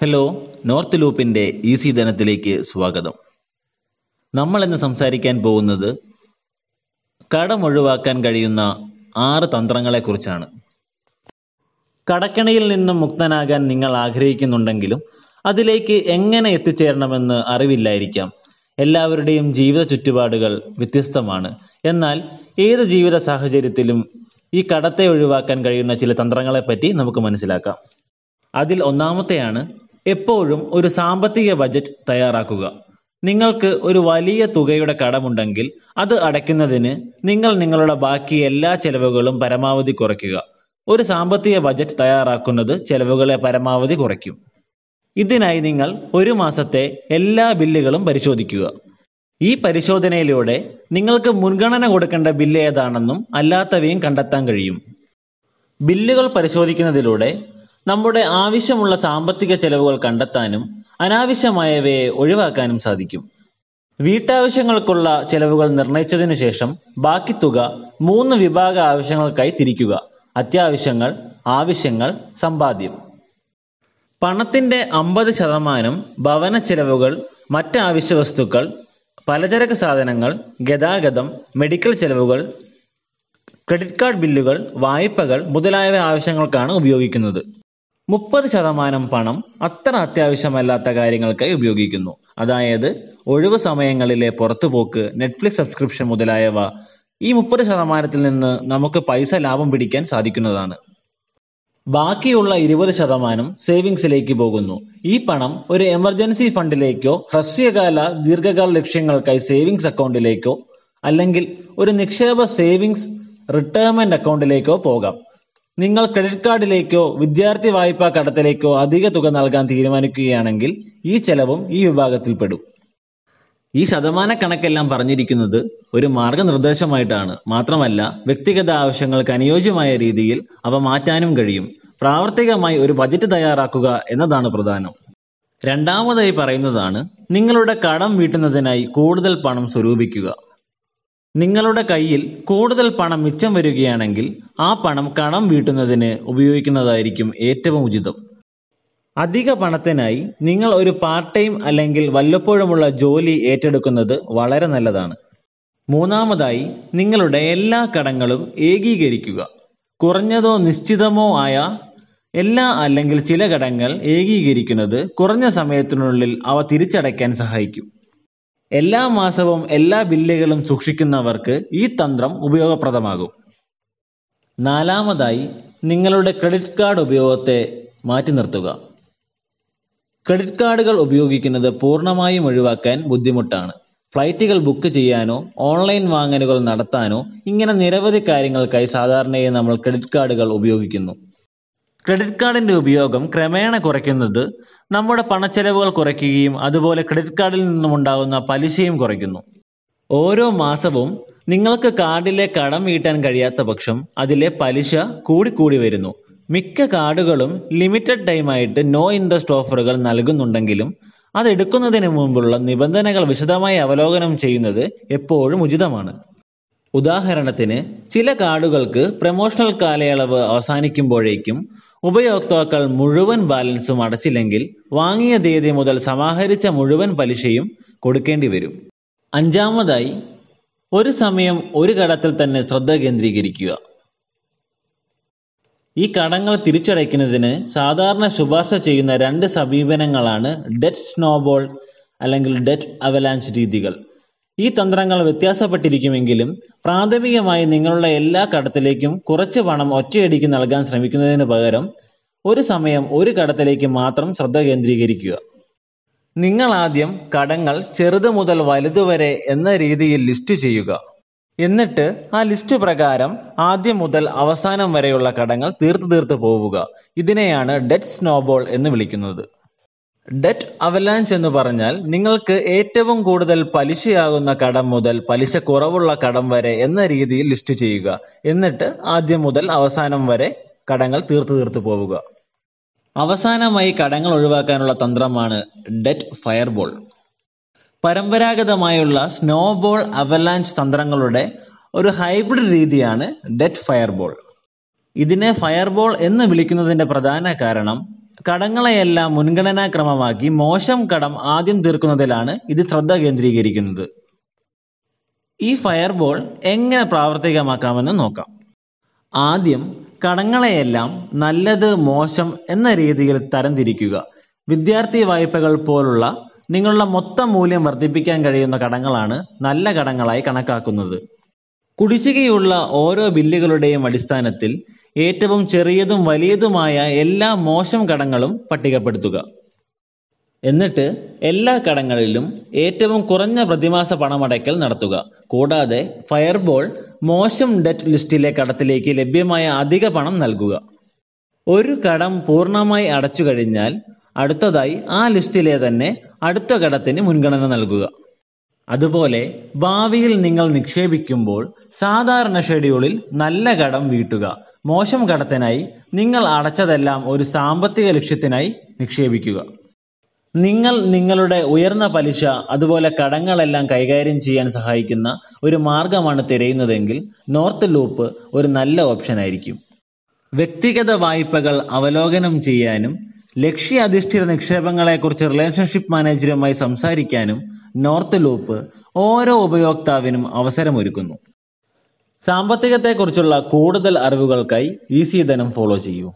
Hello north ലൂപ്പിന്റെ easy ധനത്തിലേക്ക് സ്വാഗതം. നമ്മൾ ഇന്ന് സംസാരിക്കാൻ പോകുന്നത് കടം ഒഴിവാക്കാൻ കഴിയുന്ന ആറ് തന്ത്രങ്ങളെക്കുറിച്ചാണ്. കടക്കണിയിൽ നിന്നും മുക്തനാകാൻ നിങ്ങൾ ആഗ്രഹിക്കുന്നുണ്ടെങ്കിലും അതിലേക്ക് എങ്ങനെ എത്തിച്ചേരണമെന്ന് അറിവില്ലായിരിക്കാം. എല്ലാവരുടെയും ജീവിത ചുറ്റുപാടുകൾ വ്യത്യസ്തമാണ്. എന്നാൽ ഏത് ജീവിത സാഹചര്യത്തിലും ഈ കടത്തെ ഒഴിവാക്കാൻ കഴിയുന്ന ചില തന്ത്രങ്ങളെപ്പറ്റി നമുക്ക് മനസ്സിലാക്കാം. അതിൽ ഒന്നാമത്തെയാണ് എപ്പോഴും ഒരു സാമ്പത്തിക ബജറ്റ് തയ്യാറാക്കുക. നിങ്ങൾക്ക് ഒരു വലിയ തുകയുടെ കടമുണ്ടെങ്കിൽ അത് അടയ്ക്കുന്നതിന് നിങ്ങൾ നിങ്ങളുടെ ബാക്കി എല്ലാ ചെലവുകളും പരമാവധി കുറയ്ക്കുക. ഒരു സാമ്പത്തിക ബജറ്റ് തയ്യാറാക്കുന്നത് ചെലവുകളെ പരമാവധി കുറയ്ക്കും. ഇതിനായി നിങ്ങൾ ഒരു മാസത്തെ എല്ലാ ബില്ലുകളും പരിശോധിക്കുക. ഈ പരിശോധനയിലൂടെ നിങ്ങൾക്ക് മുൻഗണന കൊടുക്കേണ്ട ബില്ല് ഏതാണെന്നും അല്ലാത്തവയും കണ്ടെത്താൻ കഴിയും. ബില്ലുകൾ പരിശോധിക്കുന്നതിലൂടെ നമ്മുടെ ആവശ്യമുള്ള സാമ്പത്തിക ചെലവുകൾ കണ്ടെത്താനും അനാവശ്യമായവയെ ഒഴിവാക്കാനും സാധിക്കും. വീട്ടാവശ്യങ്ങൾക്കുള്ള ചെലവുകൾ നിർണയിച്ചതിനു ശേഷം ബാക്കി തുക മൂന്ന് വിഭാഗ ആവശ്യങ്ങൾക്കായി തിരിക്കുക. അത്യാവശ്യങ്ങൾ ആവശ്യങ്ങൾ സമ്പാദ്യം. പണത്തിന്റെ അമ്പത് ശതമാനം ഭവന ചെലവുകൾ മറ്റ് ആവശ്യ വസ്തുക്കൾ പലചരക്ക് സാധനങ്ങൾ ഗതാഗതം മെഡിക്കൽ ചെലവുകൾ ക്രെഡിറ്റ് കാർഡ് ബില്ലുകൾ വായ്പകൾ മുതലായവ ആവശ്യങ്ങൾക്കാണ് ഉപയോഗിക്കുന്നത്. മുപ്പത് ശതമാനം പണം അത്ര അത്യാവശ്യമല്ലാത്ത കാര്യങ്ങൾക്കായി ഉപയോഗിക്കുന്നു. അതായത് ഒഴിവ് സമയങ്ങളിലെ പുറത്തുപോക്ക് നെറ്റ്ഫ്ലിക്സ് സബ്സ്ക്രിപ്ഷൻ മുതലായവ ഈ മുപ്പത് ശതമാനത്തിൽ നിന്ന് നമുക്ക് പൈസ ലാഭം പിടിക്കാൻ സാധിക്കുന്നതാണ്. ബാക്കിയുള്ള ഇരുപത് ശതമാനം സേവിങ്സിലേക്ക് പോകുന്നു. ഈ പണം ഒരു എമർജൻസി ഫണ്ടിലേക്കോ ഹ്രസ്വകാല ദീർഘകാല ലക്ഷ്യങ്ങൾക്കായി സേവിങ്സ് അക്കൗണ്ടിലേക്കോ അല്ലെങ്കിൽ ഒരു നിക്ഷേപ സേവിങ്സ് റിട്ടയർമെന്റ് അക്കൗണ്ടിലേക്കോ പോകാം. നിങ്ങൾ ക്രെഡിറ്റ് കാർഡിലേക്കോ വിദ്യാർത്ഥി വായ്പാ കടത്തിലേക്കോ അധിക തുക നൽകാൻ തീരുമാനിക്കുകയാണെങ്കിൽ ഈ ചെലവും ഈ വിഭാഗത്തിൽപ്പെടും ഈ ശതമാന കണക്കെല്ലാം പറഞ്ഞിരിക്കുന്നത് ഒരു മാർഗനിർദ്ദേശമായിട്ടാണ്. മാത്രമല്ല വ്യക്തിഗത ആവശ്യങ്ങൾക്ക് അനുയോജ്യമായ രീതിയിൽ അവ മാറ്റാനും കഴിയും. പ്രാവർത്തികമായി ഒരു ബജറ്റ് തയ്യാറാക്കുക എന്നതാണ് പ്രധാനം. രണ്ടാമതായി പറയുന്നതാണ് നിങ്ങളുടെ കടം വീട്ടുന്നതിനായി കൂടുതൽ പണം സ്വരൂപിക്കുക. നിങ്ങളുടെ കയ്യിൽ കൂടുതൽ പണം മിച്ചം വരികയാണെങ്കിൽ ആ പണം കടം വീട്ടുന്നതിന് ഉപയോഗിക്കുന്നതായിരിക്കും ഏറ്റവും ഉചിതം. അധിക പണത്തിനായി നിങ്ങൾ ഒരു പാർട്ട് ടൈം അല്ലെങ്കിൽ വല്ലപ്പോഴുമുള്ള ജോലി ഏറ്റെടുക്കുന്നത് വളരെ നല്ലതാണ്. മൂന്നാമതായി നിങ്ങളുടെ എല്ലാ കടങ്ങളും ഏകീകരിക്കുക. കുറഞ്ഞതോ നിശ്ചിതമോ ആയ എല്ലാ അല്ലെങ്കിൽ ചില കടങ്ങൾ ഏകീകരിക്കുന്നത് കുറഞ്ഞ സമയത്തിനുള്ളിൽ അവ തിരിച്ചടയ്ക്കാൻ സഹായിക്കും. എല്ലാ മാസവും എല്ലാ ബില്ലുകളും സൂക്ഷിക്കുന്നവർക്ക് ഈ തന്ത്രം ഉപയോഗപ്രദമാകും. നാലാമതായി നിങ്ങളുടെ ക്രെഡിറ്റ് കാർഡ് ഉപയോഗത്തെ മാറ്റി നിർത്തുക. ക്രെഡിറ്റ് കാർഡുകൾ ഉപയോഗിക്കുന്നത് പൂർണമായും ഒഴിവാക്കാൻ ബുദ്ധിമുട്ടാണ്. ഫ്ലൈറ്റുകൾ ബുക്ക് ചെയ്യാനോ ഓൺലൈൻ വാങ്ങലുകൾ നടത്താനോ ഇങ്ങനെ നിരവധി കാര്യങ്ങൾക്കായി സാധാരണയായി നമ്മൾ ക്രെഡിറ്റ് കാർഡുകൾ ഉപയോഗിക്കുന്നു. ക്രെഡിറ്റ് കാർഡിന്റെ ഉപയോഗം ക്രമേണ കുറയ്ക്കുന്നത് നമ്മുടെ പണച്ചെലവുകൾ കുറയ്ക്കുകയും അതുപോലെ ക്രെഡിറ്റ് കാർഡിൽ നിന്നും ഉണ്ടാകുന്ന പലിശയും കുറയ്ക്കുന്നു. ഓരോ മാസവും നിങ്ങൾക്ക് കാർഡിലെ കടം വീട്ടാൻ കഴിയാത്ത പക്ഷം അതിലെ പലിശ കൂടിക്കൂടി വരുന്നു. മിക്ക കാർഡുകളും ലിമിറ്റഡ് ടൈമായിട്ട് നോ ഇൻട്രസ്റ്റ് ഓഫറുകൾ നൽകുന്നുണ്ടെങ്കിലും അത് എടുക്കുന്നതിന് മുമ്പുള്ള നിബന്ധനകൾ വിശദമായി അവലോകനം ചെയ്യുന്നത് എപ്പോഴും ഉചിതമാണ്. ഉദാഹരണത്തിന് ചില കാർഡുകൾക്ക് പ്രമോഷണൽ കാലയളവ് അവസാനിക്കുമ്പോഴേക്കും ഉപയോക്താക്കൾ മുഴുവൻ ബാലൻസും അടച്ചില്ലെങ്കിൽ വാങ്ങിയ തീയതി മുതൽ സമാഹരിച്ച മുഴുവൻ പലിശയും കൊടുക്കേണ്ടി വരും. അഞ്ചാമതായി ഒരു സമയം ഒരു കടത്തിൽ തന്നെ ശ്രദ്ധ കേന്ദ്രീകരിക്കുക. ഈ കടങ്ങൾ തിരിച്ചടയ്ക്കുന്നതിന് സാധാരണ ശുപാർശ ചെയ്യുന്ന രണ്ട് സമീപനങ്ങളാണ് ഡെറ്റ് സ്നോബോൾ അല്ലെങ്കിൽ ഡെറ്റ് അവലാൻസ് രീതികൾ. ഈ തന്ത്രങ്ങൾ വ്യത്യാസപ്പെട്ടിരിക്കുമെങ്കിലും പ്രാഥമികമായി നിങ്ങളുടെ എല്ലാ കടത്തിലേക്കും കുറച്ച് പണം ഒറ്റയടിക്ക് നൽകാൻ ശ്രമിക്കുന്നതിന് പകരം ഒരു സമയം ഒരു കടത്തിലേക്ക് മാത്രം ശ്രദ്ധ കേന്ദ്രീകരിക്കുക. നിങ്ങൾ ആദ്യം കടങ്ങൾ ചെറുത് മുതൽ വലുത് വരെ എന്ന രീതിയിൽ ലിസ്റ്റ് ചെയ്യുക. എന്നിട്ട് ആ ലിസ്റ്റ് പ്രകാരം ആദ്യം മുതൽ അവസാനം വരെയുള്ള കടങ്ങൾ തീർത്ത് തീർത്ത് പോവുക. ഇതിനെയാണ് ഡെറ്റ് സ്നോബോൾ എന്ന് വിളിക്കുന്നത്. ഡെറ്റ് അവലാഞ്ച് എന്ന് പറഞ്ഞാൽ നിങ്ങൾക്ക് ഏറ്റവും കൂടുതൽ പലിശയാകുന്ന കടം മുതൽ പലിശ കുറവുള്ള കടം വരെ എന്ന രീതിയിൽ ലിസ്റ്റ് ചെയ്യുക. എന്നിട്ട് ആദ്യം മുതൽ അവസാനം വരെ കടങ്ങൾ തീർത്തു തീർത്തു പോവുക. അവസാനമായി കടങ്ങൾ ഒഴിവാക്കാനുള്ള തന്ത്രമാണ് ഡെറ്റ് ഫയർബോൾ. പരമ്പരാഗതമായുള്ള സ്നോബോൾ അവലാഞ്ച് തന്ത്രങ്ങളുടെ ഒരു ഹൈബ്രിഡ് രീതിയാണ് ഡെറ്റ് ഫയർബോൾ. ഇതിനെ ഫയർബോൾ എന്ന് വിളിക്കുന്നതിന്റെ പ്രധാന കാരണം കടങ്ങളെയെല്ലാം മുൻഗണനാക്രമമാക്കി മോശം കടം ആദ്യം തീർക്കുന്നതിലാണ് ഇത് ശ്രദ്ധ കേന്ദ്രീകരിക്കുന്നത്. ഈ ഫയർബോൾ എങ്ങനെ പ്രാവർത്തികമാക്കാമെന്ന് നോക്കാം. ആദ്യം കടങ്ങളെയെല്ലാം നല്ലത് മോശം എന്ന രീതിയിൽ തരംതിരിക്കുക. വിദ്യാർത്ഥി വായ്പകൾ പോലുള്ള നിങ്ങളുടെ മൊത്തം മൂല്യം വർദ്ധിപ്പിക്കാൻ കഴിയുന്ന കടങ്ങളാണ് നല്ല കടങ്ങളായി കണക്കാക്കുന്നത്. കുടിശ്ശികയുള്ള ഓരോ ബില്ലുകളുടെയും അടിസ്ഥാനത്തിൽ ഏറ്റവും ചെറിയതും വലിയതുമായ എല്ലാ മോശം കടങ്ങളും പട്ടികപ്പെടുത്തുക. എന്നിട്ട് എല്ലാ കടങ്ങളിലും ഏറ്റവും കുറഞ്ഞ പ്രതിമാസ പണമടയ്ക്കൽ നടത്തുക. കൂടാതെ ഫയർബോൾ മോശം ഡെറ്റ് ലിസ്റ്റിലെ കടത്തിലേക്ക് ലഭ്യമായ അധിക പണം നൽകുക. ഒരു കടം പൂർണമായി അടച്ചു കഴിഞ്ഞാൽ അടുത്തതായി ആ ലിസ്റ്റിലെ തന്നെ അടുത്ത കടത്തിന് മുൻഗണന നൽകുക. അതുപോലെ ഭാവിയിൽ നിങ്ങൾ നിക്ഷേപിക്കുമ്പോൾ സാധാരണ ഷെഡ്യൂളിൽ നല്ല കടം വീട്ടുക. മോശം കടത്തിനായി നിങ്ങൾ അടച്ചതെല്ലാം ഒരു സാമ്പത്തിക ലക്ഷ്യത്തിനായി നിക്ഷേപിക്കുക. നിങ്ങൾ നിങ്ങളുടെ ഉയർന്ന പലിശ അതുപോലെ കടങ്ങളെല്ലാം കൈകാര്യം ചെയ്യാൻ സഹായിക്കുന്ന ഒരു മാർഗമാണ് തിരയുന്നതെങ്കിൽ നോർത്ത് ലൂപ്പ് ഒരു നല്ല ഓപ്ഷൻ ആയിരിക്കും. വ്യക്തിഗത വായ്പകൾ അവലോകനം ചെയ്യാനും ലക്ഷ്യാധിഷ്ഠിത നിക്ഷേപങ്ങളെക്കുറിച്ച് റിലേഷൻഷിപ്പ് മാനേജരുമായി സംസാരിക്കാനും നോർത്ത് ലൂപ്പ് ഓരോ ഉപയോക്താവിനും അവസരമൊരുക്കുന്നു. സാമ്പത്തികത്തെക്കുറിച്ചുള്ള കൂടുതൽ അറിവുകൾക്കായി ഈസി ധനം ഫോളോ ചെയ്യൂ.